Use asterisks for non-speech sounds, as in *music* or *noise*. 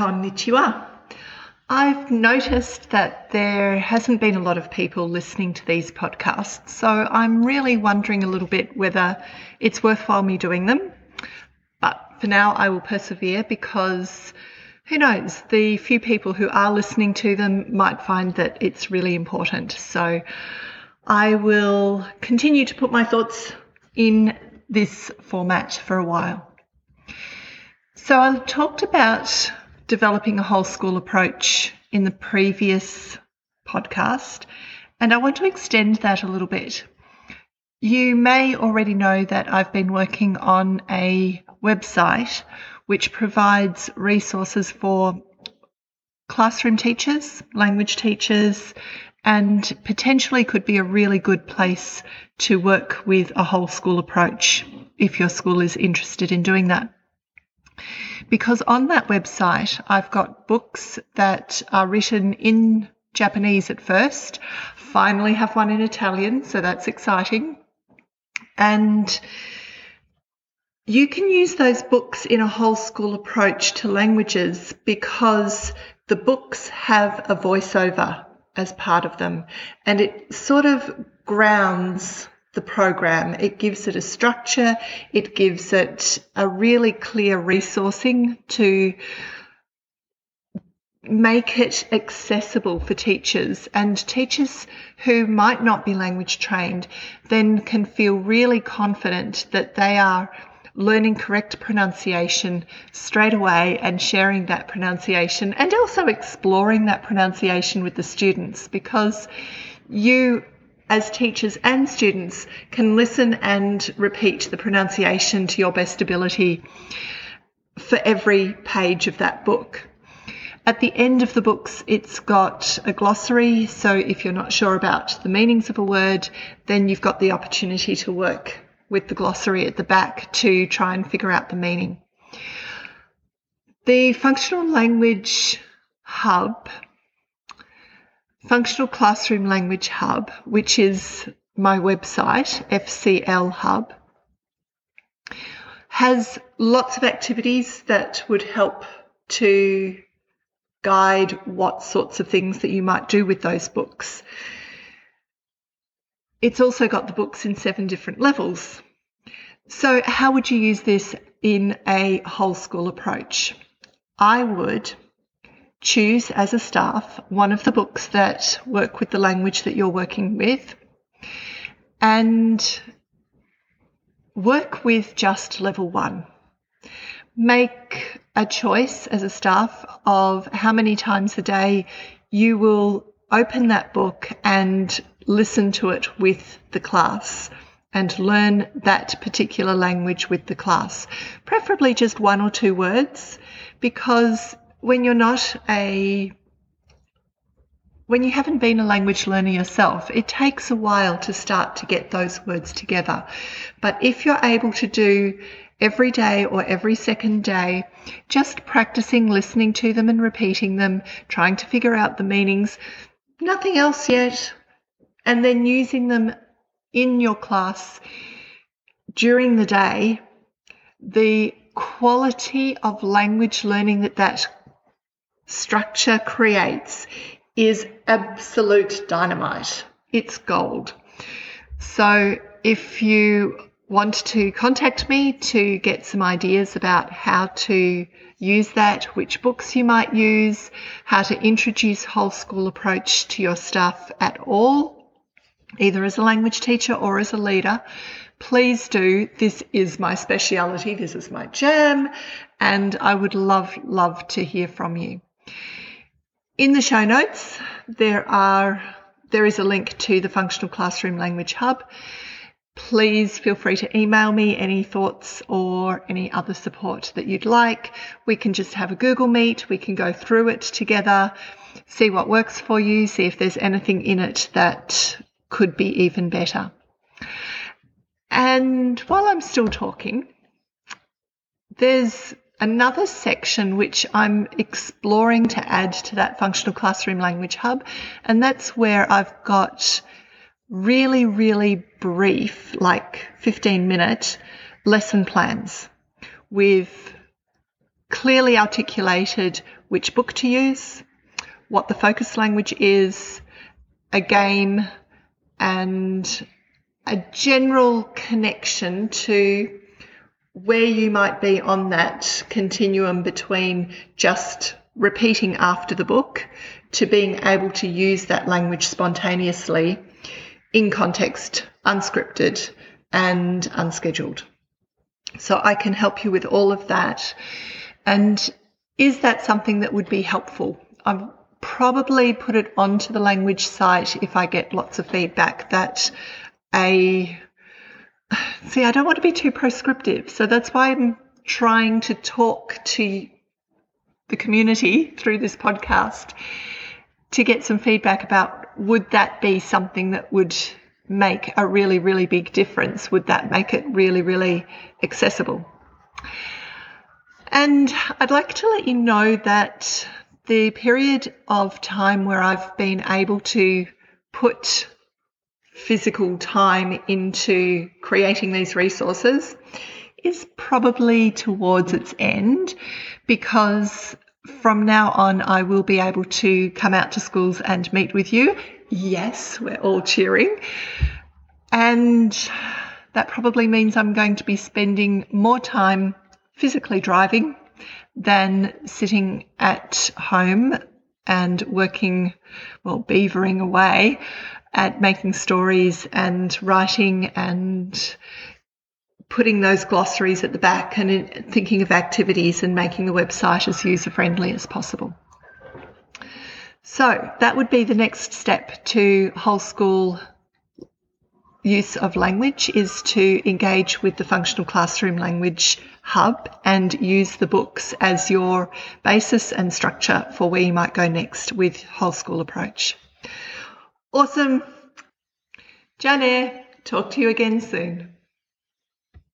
Konnichiwa. I've noticed that there hasn't been a lot of people listening to these podcasts, so I'm really wondering a little bit whether it's worthwhile me doing them. But for now, I will persevere because who knows, the few people who are listening to them might find that it's really important. So I will continue to put my thoughts in this format for a while. So I talked about developing a whole school approach in the previous podcast, and I want to extend that a little bit. You may already know that I've been working on a website which provides resources for classroom teachers, language teachers, and potentially could be a really good place to work with a whole school approach if your school is interested in doing that. Because on that website, I've got books that are written in Japanese at first, finally have one in Italian, so that's exciting. And you can use those books in a whole school approach to languages because the books have a voiceover as part of them and it sort of grounds the program. It gives it a structure, it gives it a really clear resourcing to make it accessible for teachers and teachers who might not be language trained then can feel really confident that they are learning correct pronunciation straight away and sharing that pronunciation and also exploring that pronunciation with the students because you as teachers and students can listen and repeat the pronunciation to your best ability for every page of that book. At the end of the books, it's got a glossary. So if you're not sure about the meanings of a word, then you've got the opportunity to work with the glossary at the back to try and figure out the meaning. The Functional Language Hub Functional Classroom Language Hub, which is my website, FCL Hub, has lots of activities that would help to guide what sorts of things that you might do with those books. It's also got the books in seven different levels. So, how would you use this in a whole school approach? I would choose as a staff one of the books that work with the language that you're working with and work with just level one. Make a choice as a staff of how many times a day you will open that book and listen to it with the class and learn that particular language with the class, preferably just one or two words, because when you're not a when you haven't been a language learner yourself, it takes a while to start to get those words together. But if you're able to do every day or every second day, just practicing listening to them and repeating them, trying to figure out the meanings, nothing else yet, and then using them in your class during the day, the quality of language learning that that structure creates is absolute dynamite. It's gold. So if you want to contact me to get some ideas about how to use that, which books you might use, how to introduce whole school approach to your staff at all, either as a language teacher or as a leader, please do. This is my speciality. This is my jam. And I would love, love to hear from you. In the show notes, there are there is a link to the Functional Classroom Language Hub. Please feel free to email me any thoughts or any other support that you'd like. We can just have a Google Meet, we can go through it together, see what works for you, see if there's anything in it that could be even better. And while I'm still talking, there's another section which I'm exploring to add to that functional classroom language hub, and that's where I've got really, really brief, like 15 minute lesson plans with clearly articulated which book to use, what the focus language is, a game, and a general connection to where you might be on that continuum between just repeating after the book to being able to use that language spontaneously in context, unscripted and unscheduled. So I can help you with all of that. And is that something that would be helpful? I'll probably put it onto the language site if I get lots of feedback that a *sighs* see, I don't want to be too prescriptive. So that's why I'm trying to talk to the community through this podcast to get some feedback about would that be something that would make a really, really big difference? Would that make it really, really accessible? And I'd like to let you know that the period of time where I've been able to put physical time into creating these resources is probably towards its end because from now on I will be able to come out to schools and meet with you. Yes, we're all cheering. And that probably means I'm going to be spending more time physically driving than sitting at home and working, well, beavering away at making stories and writing and putting those glossaries at the back and thinking of activities and making the website as user friendly as possible. So that would be the next step to whole school use of language is to engage with the functional classroom language hub and use the books as your basis and structure for where you might go next with whole school approach. Awesome. Ja ne, talk to you again soon.